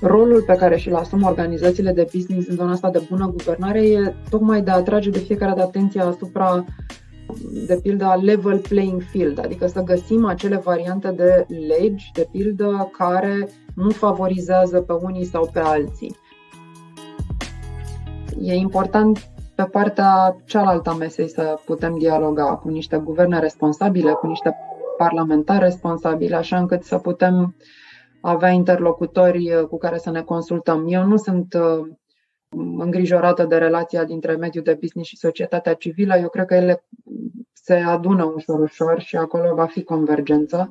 rolul pe care și-l asumă organizațiile de business în zona asta de bună guvernare e tocmai de a atrage de fiecare dată atenția asupra de pildă a level playing field, adică să găsim acele variante de legi, de pildă, care nu favorizează pe unii sau pe alții. E important pe partea cealaltă a mesei să putem dialoga cu niște guverne responsabile, cu niște parlamentari responsabili, așa încât să putem avea interlocutori cu care să ne consultăm. Eu nu sunt uh, îngrijorată de relația dintre mediul de business și societatea civilă. Eu cred că ele se adună ușor, ușor și acolo va fi convergență.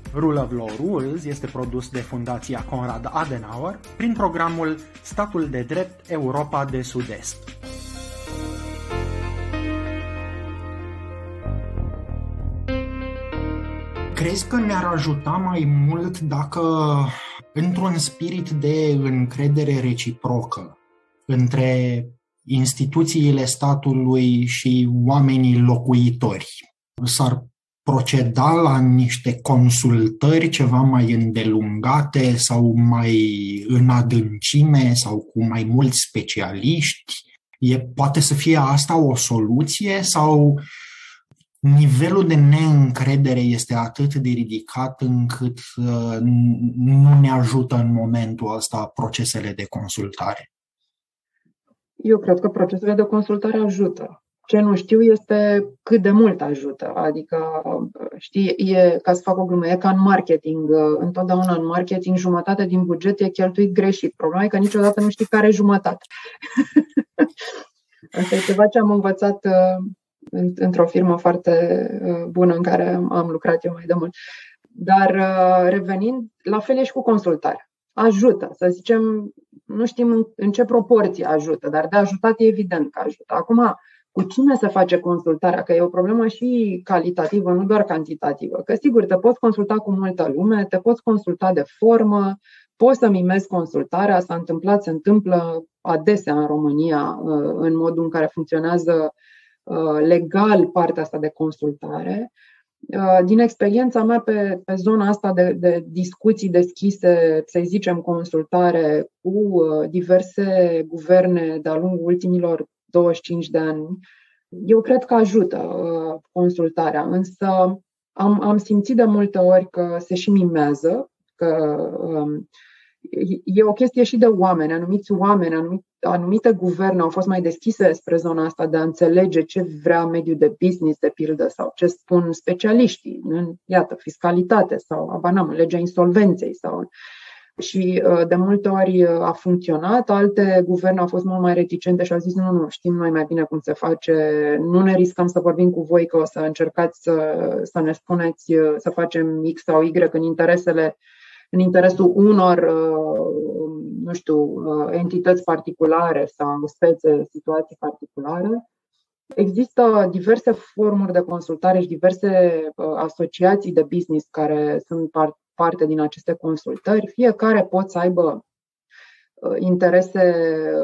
Rule of Law Rules este produs de Fundația Conrad Adenauer prin programul Statul de Drept Europa de Sud-Est. Crezi că ne-ar ajuta mai mult dacă, într-un spirit de încredere reciprocă între instituțiile statului și oamenii locuitori, s-ar proceda la niște consultări ceva mai îndelungate sau mai în adâncime sau cu mai mulți specialiști? E, poate să fie asta o soluție sau nivelul de neîncredere este atât de ridicat încât uh, nu ne ajută în momentul ăsta procesele de consultare? Eu cred că procesele de consultare ajută. Ce nu știu este cât de mult ajută. Adică, știi, e, ca să fac o glumă, e ca în marketing. Întotdeauna în marketing jumătate din buget e cheltuit greșit. Problema e că niciodată nu știi care e jumătate. Asta e ceva ce am învățat uh, într-o firmă foarte uh, bună în care am lucrat eu mai de mult. Dar uh, revenind, la fel e și cu consultarea. Ajută, să zicem, nu știm în ce proporție ajută, dar de ajutat e evident că ajută. Acum, cu cine se face consultarea, că e o problemă și calitativă, nu doar cantitativă. Că sigur, te poți consulta cu multă lume, te poți consulta de formă, poți să mimezi consultarea, s-a întâmplat, se întâmplă adesea în România uh, în modul în care funcționează uh, legal partea asta de consultare. Uh, din experiența mea pe, pe zona asta de, de discuții deschise, să zicem consultare cu diverse guverne de-a lungul ultimilor 25 de ani. Eu cred că ajută uh, consultarea, însă am, am simțit de multe ori că se și mimează, că um, e o chestie și de oameni, anumiți oameni, anumite, anumite guverne au fost mai deschise spre zona asta de a înțelege ce vrea mediul de business, de pildă, sau ce spun specialiștii, în, iată, fiscalitate sau, abanam, legea insolvenței sau și uh, de multe ori uh, a funcționat, alte guverne au fost mult mai reticente și au zis nu, nu, știm noi mai bine cum se face, nu ne riscăm să vorbim cu voi că o să încercați să, să ne spuneți uh, să facem X sau Y în interesele în interesul unor, nu știu, entități particulare sau spețe, situații particulare. Există diverse formuri de consultare și diverse asociații de business care sunt parte din aceste consultări. Fiecare pot să aibă uh, interese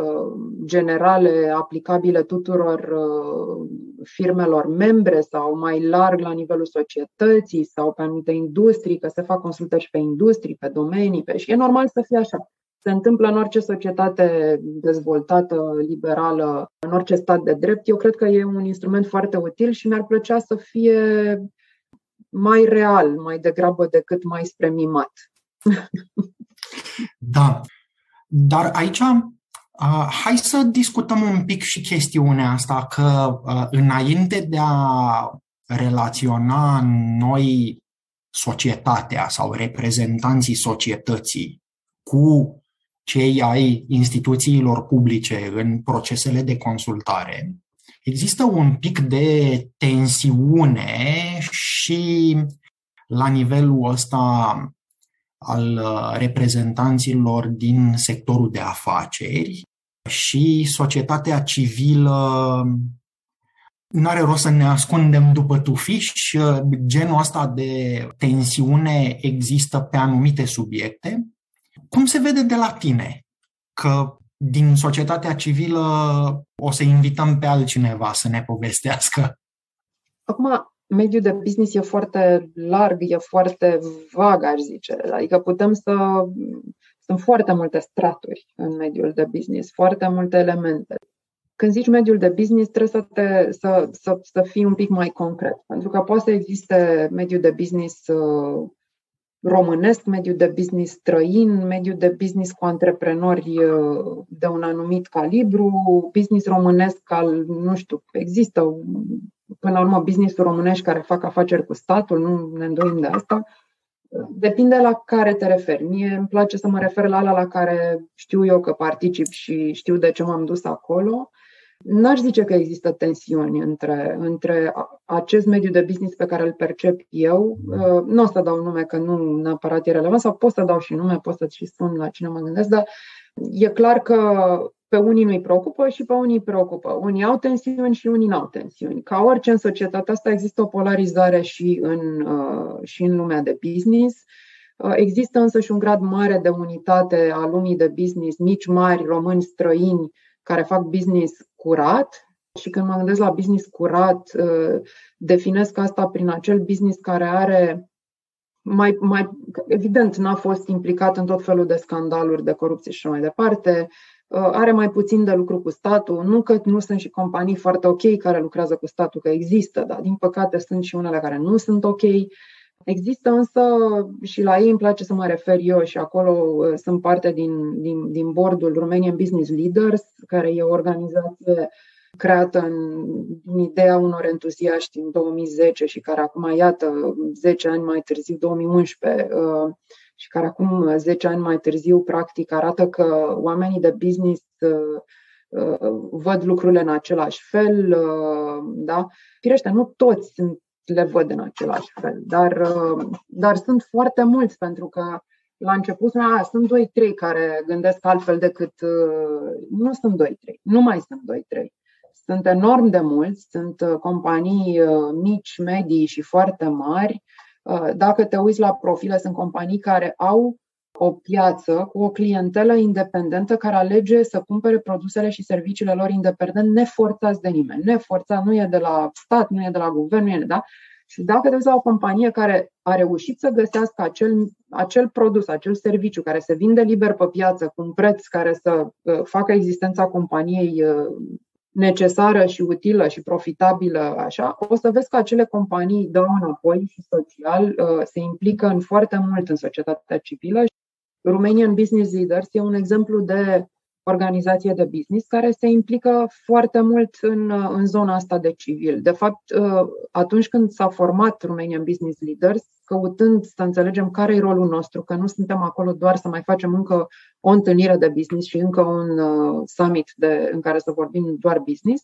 uh, generale aplicabile tuturor uh, firmelor membre sau mai larg la nivelul societății sau pe anumite industrii, că se fac consultări și pe industrii, pe domenii, pe... și e normal să fie așa. Se întâmplă în orice societate dezvoltată, liberală, în orice stat de drept. Eu cred că e un instrument foarte util și mi-ar plăcea să fie mai real, mai degrabă decât mai spre mimat. Da. Dar aici Uh, hai să discutăm un pic și chestiunea asta, că uh, înainte de a relaționa noi societatea sau reprezentanții societății cu cei ai instituțiilor publice în procesele de consultare, există un pic de tensiune și la nivelul ăsta al uh, reprezentanților din sectorul de afaceri și societatea civilă nu are rost să ne ascundem după tufiș. Genul ăsta de tensiune există pe anumite subiecte. Cum se vede de la tine că din societatea civilă o să invităm pe altcineva să ne povestească? Acum, mediul de business e foarte larg, e foarte vag, aș zice. Adică putem să... Sunt foarte multe straturi în mediul de business, foarte multe elemente. Când zici mediul de business, trebuie să, te, să, să, să fii un pic mai concret. Pentru că poate să existe mediul de business uh, românesc, mediul de business străin, mediul de business cu antreprenori uh, de un anumit calibru, business românesc al, nu știu, există până la urmă business românești care fac afaceri cu statul, nu ne îndoim de asta. Depinde la care te referi. Mie îmi place să mă refer la ala la care știu eu că particip și știu de ce m-am dus acolo. N-aș zice că există tensiuni între, între acest mediu de business pe care îl percep eu. Nu o să dau nume, că nu neapărat e relevant, sau pot să dau și nume, pot să-ți și spun la cine mă gândesc, dar e clar că pe unii nu-i preocupă și pe unii îi preocupă. Unii au tensiuni și unii n-au tensiuni. Ca orice în societatea asta există o polarizare și în, uh, și în lumea de business. Uh, există însă și un grad mare de unitate a lumii de business, mici, mari, români, străini, care fac business curat. Și când mă gândesc la business curat, uh, definesc asta prin acel business care are mai, mai evident, n-a fost implicat în tot felul de scandaluri de corupție și așa mai departe, Uh, are mai puțin de lucru cu statul. Nu că nu sunt și companii foarte ok care lucrează cu statul, că există, dar din păcate sunt și unele care nu sunt ok. Există însă și la ei îmi place să mă refer eu și acolo uh, sunt parte din, din, din bordul Romanian Business Leaders, care e o organizație creată în, în ideea unor entuziaști în 2010 și care acum, iată, 10 ani mai târziu, 2011, și care acum 10 ani mai târziu practic arată că oamenii de business uh, uh, văd lucrurile în același fel, uh, da? Firește, nu toți sunt, le văd în același fel, dar, dar sunt foarte mulți pentru că la început a, sunt 2-3 care gândesc altfel decât. Nu sunt 2-3, nu mai sunt 2-3. Sunt enorm de mulți, sunt companii mici, medii și foarte mari Uh, dacă te uiți la profile, sunt companii care au o piață cu o clientelă independentă care alege să cumpere produsele și serviciile lor independent, neforțați de nimeni. Neforțat nu e de la stat, nu e de la guvern, nu e, da? Și dacă te uiți la o companie care a reușit să găsească acel, acel produs, acel serviciu care se vinde liber pe piață cu un preț care să uh, facă existența companiei uh, necesară și utilă și profitabilă, așa, o să vezi că acele companii dau înapoi și social, uh, se implică în foarte mult în societatea civilă. Romanian Business Leaders e un exemplu de organizație de business care se implică foarte mult în, în zona asta de civil. De fapt, uh, atunci când s-a format Romanian Business Leaders, căutând să înțelegem care e rolul nostru, că nu suntem acolo doar să mai facem încă o întâlnire de business și încă un uh, summit de, în care să vorbim doar business,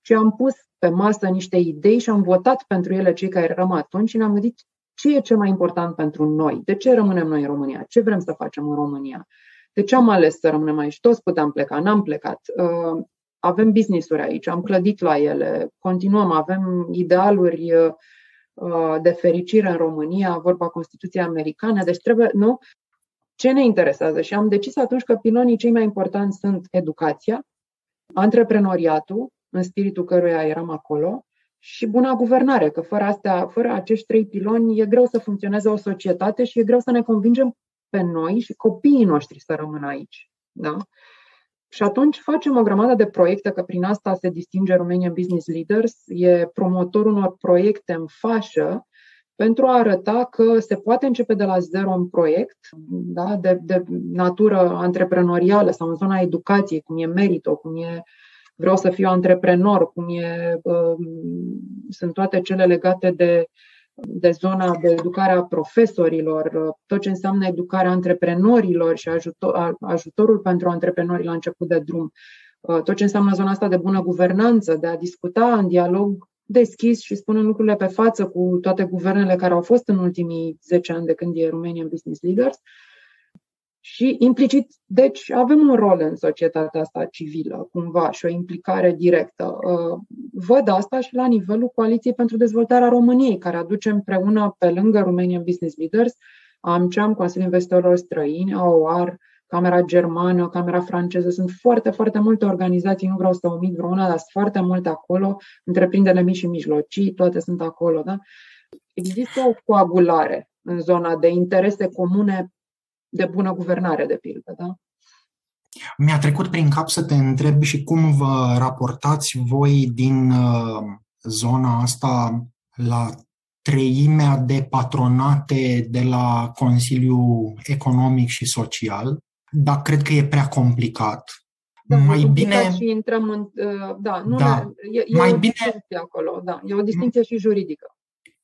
ci am pus pe masă niște idei și am votat pentru ele cei care eram atunci și ne-am gândit ce e cel mai important pentru noi, de ce rămânem noi în România, ce vrem să facem în România. De ce am ales să rămânem aici? Toți puteam pleca, n-am plecat. Uh, avem business-uri aici, am clădit la ele, continuăm, avem idealuri uh, de fericire în România, vorba Constituției americane, deci trebuie, nu? Ce ne interesează? Și am decis atunci că pilonii cei mai importanți sunt educația, antreprenoriatul, în spiritul căruia eram acolo, și buna guvernare, că fără astea, fără acești trei piloni, e greu să funcționeze o societate și e greu să ne convingem pe noi și copiii noștri să rămână aici. Da? Și atunci facem o grămadă de proiecte, că prin asta se distinge Romanian Business Leaders, e promotorul unor proiecte în fașă pentru a arăta că se poate începe de la zero un proiect da, de, de natură antreprenorială sau în zona educației, cum e Merito, cum e vreau să fiu antreprenor, cum e, uh, sunt toate cele legate de de zona de educare a profesorilor, tot ce înseamnă educarea antreprenorilor și ajutor, ajutorul pentru antreprenori la început de drum. tot ce înseamnă zona asta de bună guvernanță, de a discuta în dialog deschis și spunând lucrurile pe față cu toate guvernele care au fost în ultimii 10 ani de când e Romanian Business Leaders. Și implicit, deci avem un rol în societatea asta civilă, cumva, și o implicare directă. Uh, văd asta și la nivelul Coaliției pentru Dezvoltarea României, care aduce împreună, pe lângă Romanian Business Leaders, AMCEAM, Consiliul Investitorilor Străini, AOAR, Camera Germană, Camera Franceză, sunt foarte, foarte multe organizații, nu vreau să omit vreuna, dar sunt foarte multe acolo, întreprinderile mici și mijlocii, toate sunt acolo, da? Există o coagulare în zona de interese comune de bună guvernare, de pildă, da? Mi-a trecut prin cap să te întreb și cum vă raportați voi din uh, zona asta la treimea de patronate de la Consiliul Economic și Social, dar cred că e prea complicat. Da, mai bine și intrăm în uh, da, nu da, ne, e, e mai o bine acolo, da, e o distinție și juridică.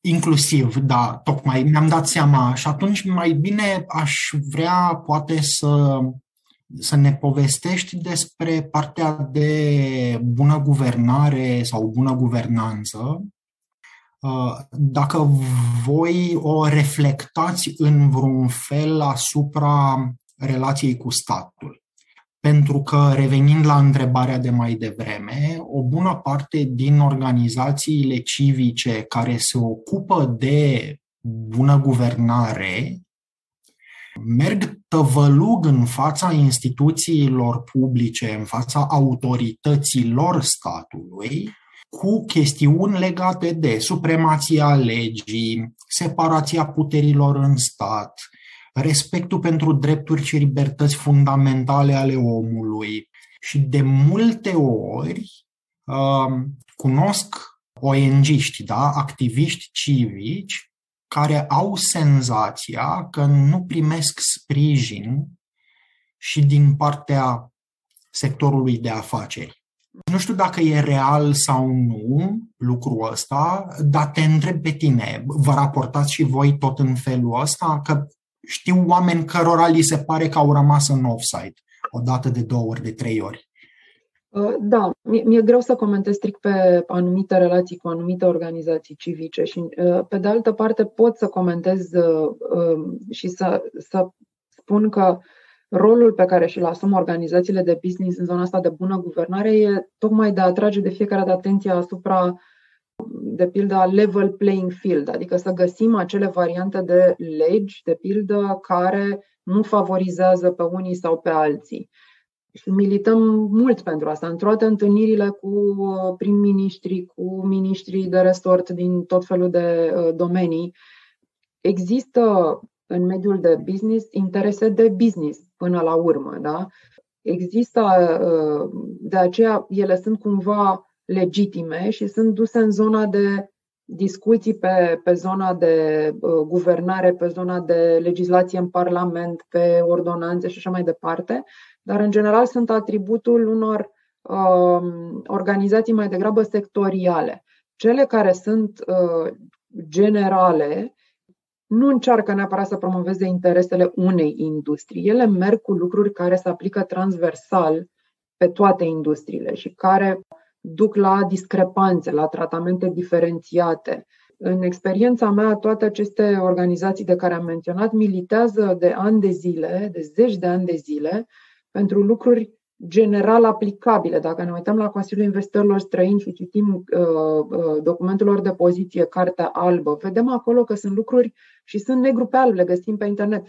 Inclusiv, da, tocmai mi-am dat seama și atunci mai bine aș vrea poate să să ne povestești despre partea de bună guvernare sau bună guvernanță, uh, dacă voi o reflectați în vreun fel asupra relației cu statul. Pentru că, revenind la întrebarea de mai devreme, o bună parte din organizațiile civice care se ocupă de bună guvernare merg tăvălug în fața instituțiilor publice, în fața autorităților statului, cu chestiuni legate de supremația legii, separația puterilor în stat, respectul pentru drepturi și libertăți fundamentale ale omului. Și de multe ori uh, cunosc ONG-ști, da? activiști civici, care au senzația că nu primesc sprijin și din partea sectorului de afaceri. Nu știu dacă e real sau nu lucrul ăsta, dar te întreb pe tine, vă raportați și voi tot în felul ăsta? Că știu oameni cărora li se pare că au rămas în offside, o dată de două ori, de trei ori. Uh, da, mi-e greu să comentez strict pe anumite relații cu anumite organizații civice și, uh, pe de altă parte, pot să comentez uh, um, și să, să spun că rolul pe care și-l asumă organizațiile de business în zona asta de bună guvernare e tocmai de a atrage de fiecare dată atenția asupra de pildă, a level playing field, adică să găsim acele variante de legi, de pildă, care nu favorizează pe unii sau pe alții. Și milităm mult pentru asta. În toate întâlnirile cu uh, prim-ministri, cu ministrii de resort din tot felul de uh, domenii, există în mediul de business interese de business până la urmă. Da? Există, uh, de aceea, ele sunt cumva legitime și sunt duse în zona de discuții pe, pe zona de uh, guvernare, pe zona de legislație în Parlament, pe ordonanțe și așa mai departe, dar în general sunt atributul unor uh, organizații mai degrabă sectoriale. Cele care sunt uh, generale nu încearcă neapărat să promoveze interesele unei industrii. Ele merg cu lucruri care se aplică transversal pe toate industriile și care duc la discrepanțe, la tratamente diferențiate. În experiența mea, toate aceste organizații de care am menționat militează de ani de zile, de zeci de ani de zile, pentru lucruri general aplicabile. Dacă ne uităm la Consiliul Investitorilor Străini și citim uh, uh, documentul lor de poziție, Cartea Albă, vedem acolo că sunt lucruri și sunt negru pe alb, le găsim pe internet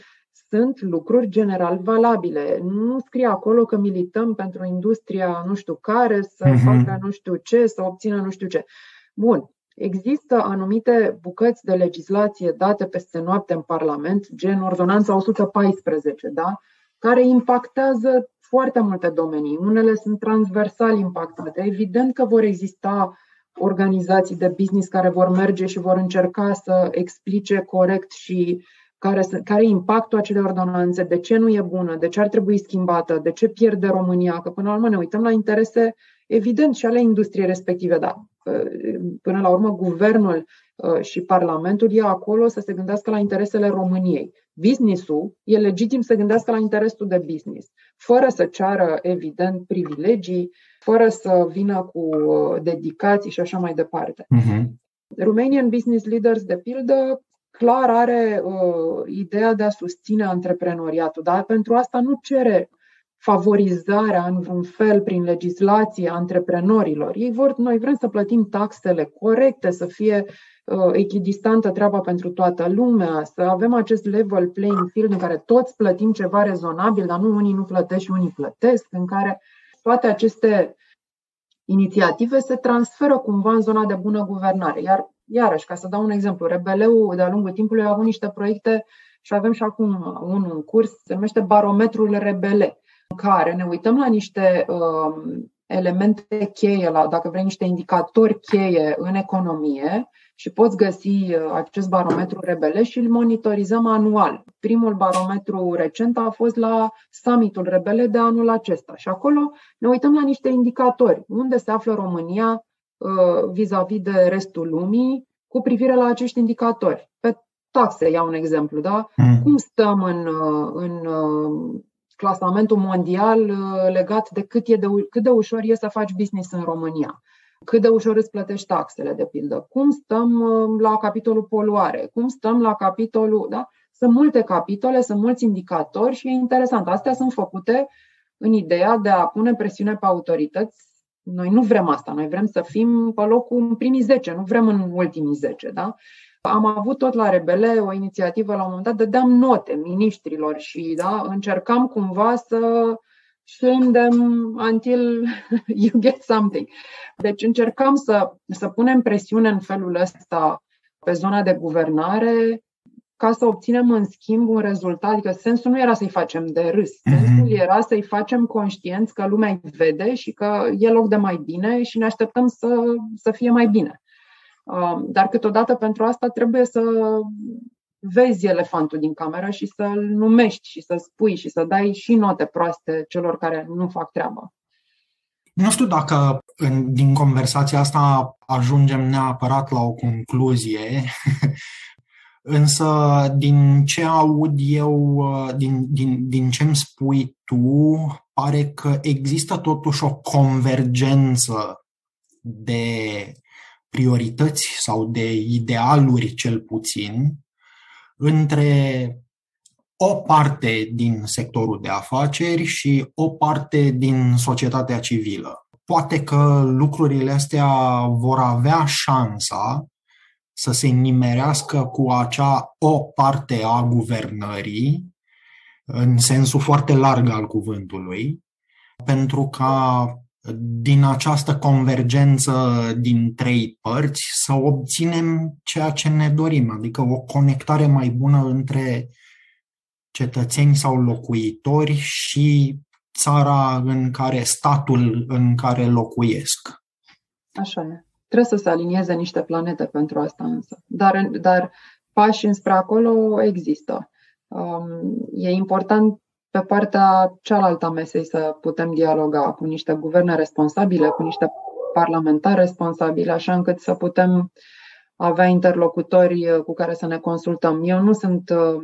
sunt lucruri general valabile. Nu scrie acolo că milităm pentru industria nu știu care, să uh-huh. facă nu știu ce, să obțină nu știu ce. Bun, Există anumite bucăți de legislație date peste noapte în Parlament, gen Ordonanța 114, da? care impactează foarte multe domenii. Unele sunt transversal impactate. Evident că vor exista organizații de business care vor merge și vor încerca să explice corect și uh, care, care e impactul acelei ordonanțe, de ce nu e bună, de ce ar trebui schimbată, de ce pierde România, că până la urmă ne uităm la interese evident și ale industriei respective, da. Până la urmă, guvernul uh, și Parlamentul e acolo să se gândească la interesele României. business-ul e legitim să gândească la interesul de business, fără să ceară, evident, privilegii, fără să vină cu uh, dedicații și așa mai departe. Uh-huh. Romanian Business Leaders, de pildă, clar are uh, ideea de a susține antreprenoriatul, dar pentru asta nu cere favorizarea în vreun fel prin legislație a antreprenorilor. Ei vor, noi vrem să plătim taxele corecte, să fie uh, echidistantă treaba pentru toată lumea, să avem acest level playing field în care toți plătim ceva rezonabil, dar nu unii nu plătesc și unii plătesc, în care toate aceste inițiative se transferă cumva în zona de bună guvernare. Iar, iarăși, ca să dau un exemplu, Rebeleu de-a lungul timpului a avut niște proiecte și avem și acum unul în curs, se numește Barometrul Rebele, în care ne uităm la niște uh, elemente cheie, la, dacă vrei, niște indicatori cheie în economie și poți găsi uh, acest barometru rebele și îl monitorizăm anual. Primul barometru recent a fost la summitul rebele de anul acesta și acolo ne uităm la niște indicatori. Unde se află România uh, vis-a-vis de restul lumii cu privire la acești indicatori. Pe taxe, iau un exemplu, da? Mm. Cum stăm în, uh, în clasamentul mondial legat de cât, e de cât de ușor e să faci business în România cât de ușor îți plătești taxele, de pildă, cum stăm uh, la capitolul poluare, cum stăm la capitolul. Da? Sunt multe capitole, sunt mulți indicatori și e interesant. Astea sunt făcute în ideea de a pune presiune pe autorități. Noi nu vrem asta, noi vrem să fim pe locul în primii 10, nu vrem în ultimii 10. Da? Am avut tot la Rebele o inițiativă la un moment dat, dădeam note miniștrilor și da, încercam cumva să shame them until you get something. Deci încercăm să, să punem presiune în felul ăsta pe zona de guvernare ca să obținem în schimb un rezultat. Adică sensul nu era să-i facem de râs, mhm. sensul era să-i facem conștienți că lumea îi vede și că e loc de mai bine și ne așteptăm să, să fie mai bine. Um, dar câteodată pentru asta trebuie să vezi elefantul din cameră și să-l numești și să spui și să dai și note proaste celor care nu fac treaba. Nu știu dacă în, din conversația asta ajungem neapărat la o concluzie, însă din ce aud eu, din, din, din ce îmi spui tu, pare că există totuși o convergență de priorități sau de idealuri cel puțin între o parte din sectorul de afaceri și o parte din societatea civilă. Poate că lucrurile astea vor avea șansa să se nimerească cu acea o parte a guvernării, în sensul foarte larg al cuvântului, pentru ca din această convergență din trei părți să obținem ceea ce ne dorim, adică o conectare mai bună între cetățeni sau locuitori și țara în care, statul în care locuiesc. Așa e. Trebuie să se alinieze niște planete pentru asta însă. Dar, dar pași înspre acolo există. Um, e important pe partea cealaltă a mesei să putem dialoga cu niște guverne responsabile, cu niște parlamentari responsabile, așa încât să putem avea interlocutori cu care să ne consultăm. Eu nu sunt uh,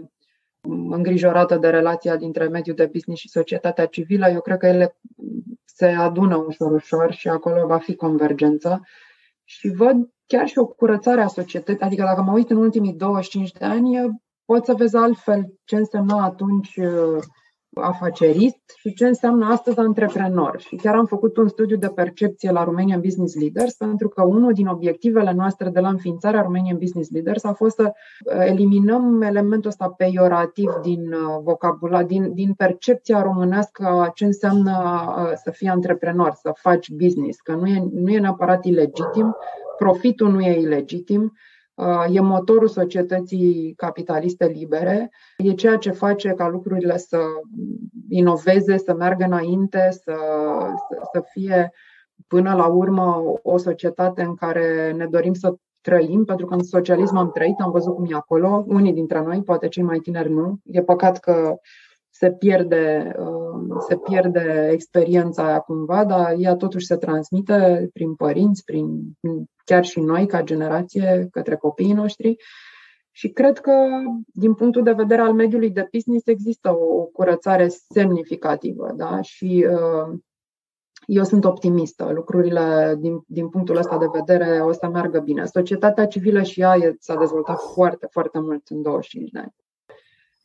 îngrijorată de relația dintre mediul de business și societatea civilă. Eu cred că ele se adună ușor, ușor și acolo va fi convergență. Și văd chiar și o curățare a societății. Adică dacă mă uit în ultimii 25 de ani, pot să vezi altfel ce însemna atunci uh, afacerist și ce înseamnă astăzi antreprenor. Și chiar am făcut un studiu de percepție la Romanian Business Leaders, pentru că unul din obiectivele noastre de la înființarea Romanian Business Leaders a fost să uh, eliminăm elementul ăsta peiorativ din uh, vocabular, din, din percepția românească a ce înseamnă uh, să fii antreprenor, să faci business, că nu e, nu e neapărat ilegitim, profitul nu e ilegitim, Uh, e motorul societății capitaliste libere, e ceea ce face ca lucrurile să inoveze, să meargă înainte, să, să, să fie până la urmă o societate în care ne dorim să trăim, pentru că în socialism am trăit, am văzut cum e acolo, unii dintre noi, poate cei mai tineri nu. E păcat că se pierde, uh, se pierde experiența aia cumva, dar ea totuși se transmite prin părinți, prin chiar și noi ca generație către copiii noștri. Și cred că, din punctul de vedere al mediului de business, există o curățare semnificativă. Da? Și uh, eu sunt optimistă. Lucrurile, din, din punctul ăsta de vedere, o să meargă bine. Societatea civilă și ea s-a dezvoltat foarte, foarte mult în 25 de ani.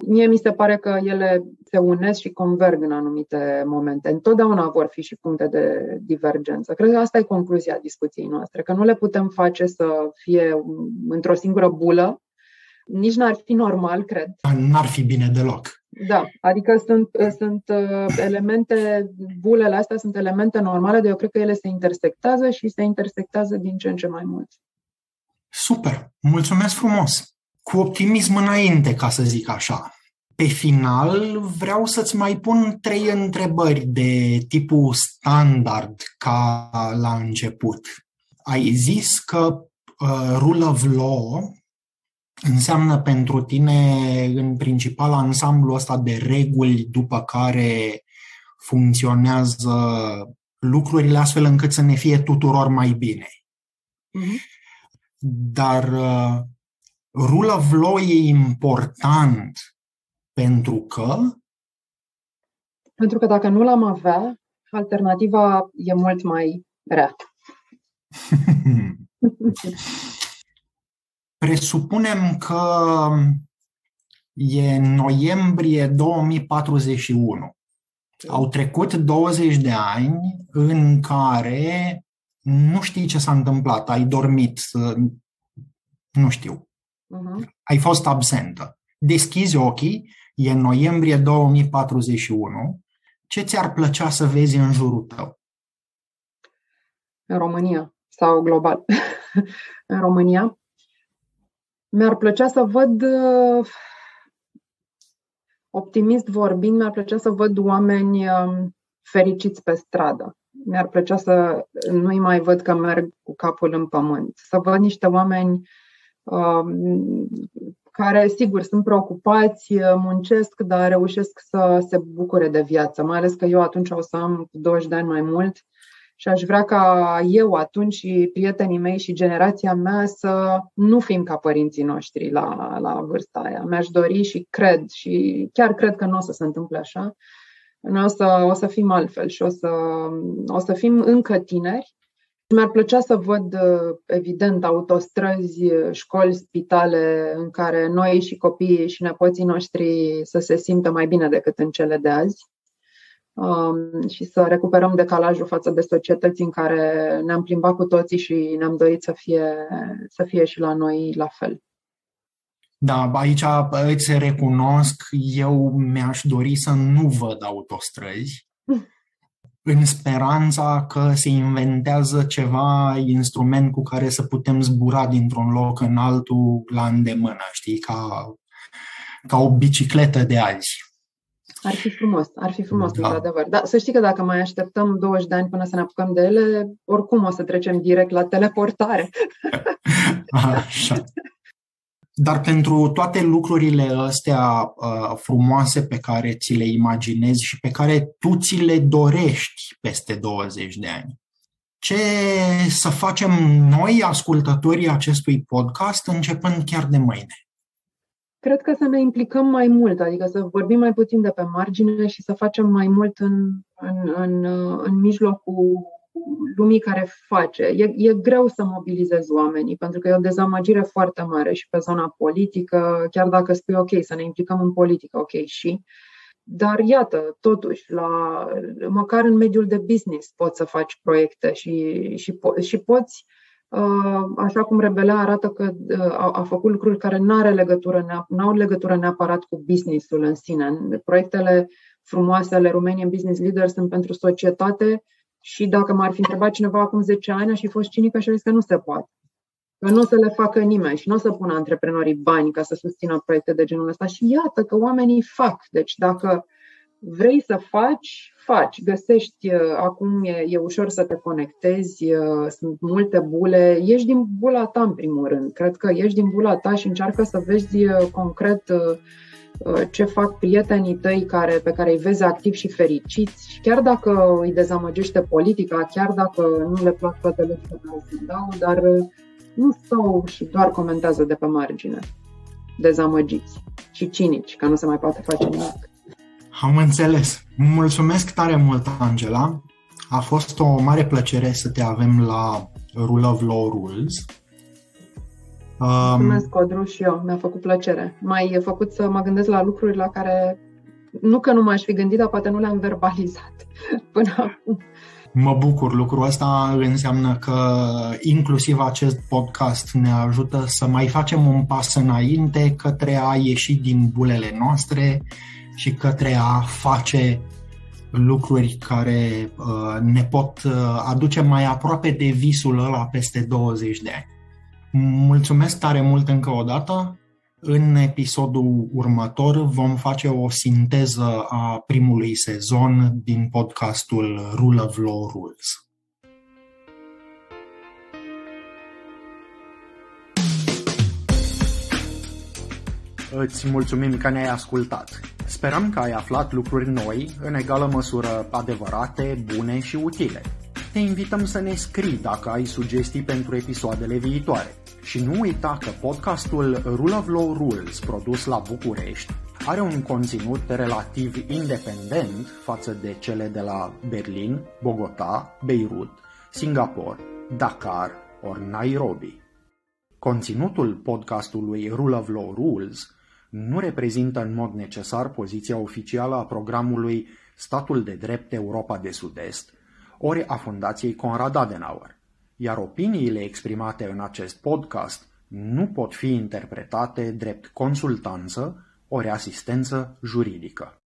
Mie mi se pare că ele se unesc și converg în anumite momente. Întotdeauna vor fi și puncte de divergență. Cred că asta e concluzia discuției noastre, că nu le putem face să fie într-o singură bulă. Nici n-ar fi normal, cred. N-ar fi bine deloc. Da, adică sunt, sunt uh, elemente, bulele astea sunt elemente normale, de eu cred că ele se intersectează și se intersectează din ce în ce mai mult. Super, mulțumesc frumos! Cu optimism înainte, ca să zic așa. Pe final, vreau să-ți mai pun trei întrebări de tipul standard ca la început. Ai zis că uh, rule of law înseamnă pentru tine în principal ansamblu ăsta de reguli după care funcționează lucrurile astfel încât să ne fie tuturor mai bine. Mm-hmm. Dar uh, rule of law e important pentru că? Pentru că dacă nu l-am avea, alternativa e mult mai rea. Presupunem că e noiembrie 2041. Au trecut 20 de ani în care nu știi ce s-a întâmplat, ai dormit, nu știu, uh-huh. ai fost absentă. Deschizi ochii, e noiembrie 2041, ce ți-ar plăcea să vezi în jurul tău? În România sau global. în România. Mi-ar plăcea să văd, optimist vorbind, mi-ar plăcea să văd oameni um, fericiți pe stradă. Mi-ar plăcea să nu-i mai văd că merg cu capul în pământ. Să văd niște oameni Um, care, sigur, sunt preocupați, muncesc, dar reușesc să se bucure de viață, mai ales că eu atunci o să am 20 de ani mai mult și aș vrea ca eu atunci și prietenii mei și generația mea să nu fim ca părinții noștri la, la vârsta aia. Mi-aș dori și cred și chiar cred că nu o să se întâmple așa. Noi o să, o să fim altfel și o să, o să fim încă tineri, mi-ar plăcea să văd, uh, evident, autostrăzi, școli, spitale în care noi și copiii și nepoții noștri să se simtă mai bine decât în cele de azi um, și să recuperăm decalajul față de societăți în care ne-am plimbat cu toții și ne-am dorit să fie, să fie și la noi la fel. Da, aici îți recunosc, eu mi-aș dori să nu văd autostrăzi, în speranța că se inventează ceva instrument cu care să putem zbura dintr-un loc în altul la îndemână, știi, ca, ca o bicicletă de azi. Ar fi frumos, ar fi frumos, da. într-adevăr. Dar să știi că dacă mai așteptăm 20 de ani până să ne apucăm de ele, oricum o să trecem direct la teleportare. Așa. Dar pentru toate lucrurile astea uh, frumoase pe care ți le imaginezi și pe care tu ți le dorești peste 20 de ani, ce să facem noi, ascultătorii acestui podcast, începând chiar de mâine? Cred că să ne implicăm mai mult, adică să vorbim mai puțin de pe margine și să facem mai mult în, în, în, în mijlocul lumii care face. E, e greu să mobilizezi oamenii, pentru că e o dezamăgire foarte mare și pe zona politică, chiar dacă spui ok, să ne implicăm în politică, ok, și. Dar iată, totuși, la, măcar în mediul de business poți să faci proiecte și, și, po- și poți, uh, așa cum Rebelea arată că uh, a, a făcut lucruri care nu are legătură, n-au legătură neapărat cu businessul în sine. Proiectele frumoase ale Romanian Business Leaders sunt pentru societate și dacă m-ar fi întrebat cineva acum 10 ani, aș fi fost cinică și zis că nu se poate. Că nu o să le facă nimeni și nu o să pună antreprenorii bani ca să susțină proiecte de genul ăsta. Și iată că oamenii fac. Deci dacă vrei să faci, faci. Găsești, uh, acum e, e ușor să te conectezi, uh, sunt multe bule. Ieși din bula ta, în primul rând. Cred că ieși din bula ta și încearcă să vezi uh, concret Uh, ce fac prietenii tăi care, pe care îi vezi activi și fericiți și chiar dacă îi dezamăgește politica, chiar dacă nu le plac toate lucrurile care se dau, dar uh, nu stau și doar comentează de pe margine. dezamăgiți și cinici că nu se mai poate face nimic. Am înțeles. Mulțumesc tare mult, Angela. A fost o mare plăcere să te avem la Rule of Law Rules. Mulțumesc, Codru, și eu. Mi-a făcut plăcere. Mai făcut să mă gândesc la lucruri la care nu că nu m-aș fi gândit, dar poate nu le-am verbalizat până acum. Mă bucur, lucrul ăsta înseamnă că inclusiv acest podcast ne ajută să mai facem un pas înainte către a ieși din bulele noastre și către a face lucruri care uh, ne pot uh, aduce mai aproape de visul ăla peste 20 de ani. Mulțumesc tare mult încă o dată. În episodul următor vom face o sinteză a primului sezon din podcastul Rule of Law Rules. Îți mulțumim că ne-ai ascultat. Sperăm că ai aflat lucruri noi, în egală măsură adevărate, bune și utile. Te invităm să ne scrii dacă ai sugestii pentru episoadele viitoare. Și nu uita că podcastul Rule of Law Rules, produs la București, are un conținut relativ independent față de cele de la Berlin, Bogota, Beirut, Singapore, Dakar ori Nairobi. Conținutul podcastului Rule of Law Rules nu reprezintă în mod necesar poziția oficială a programului Statul de Drept Europa de Sud-Est, ori a Fundației Conrad Adenauer iar opiniile exprimate în acest podcast nu pot fi interpretate drept consultanță ori asistență juridică.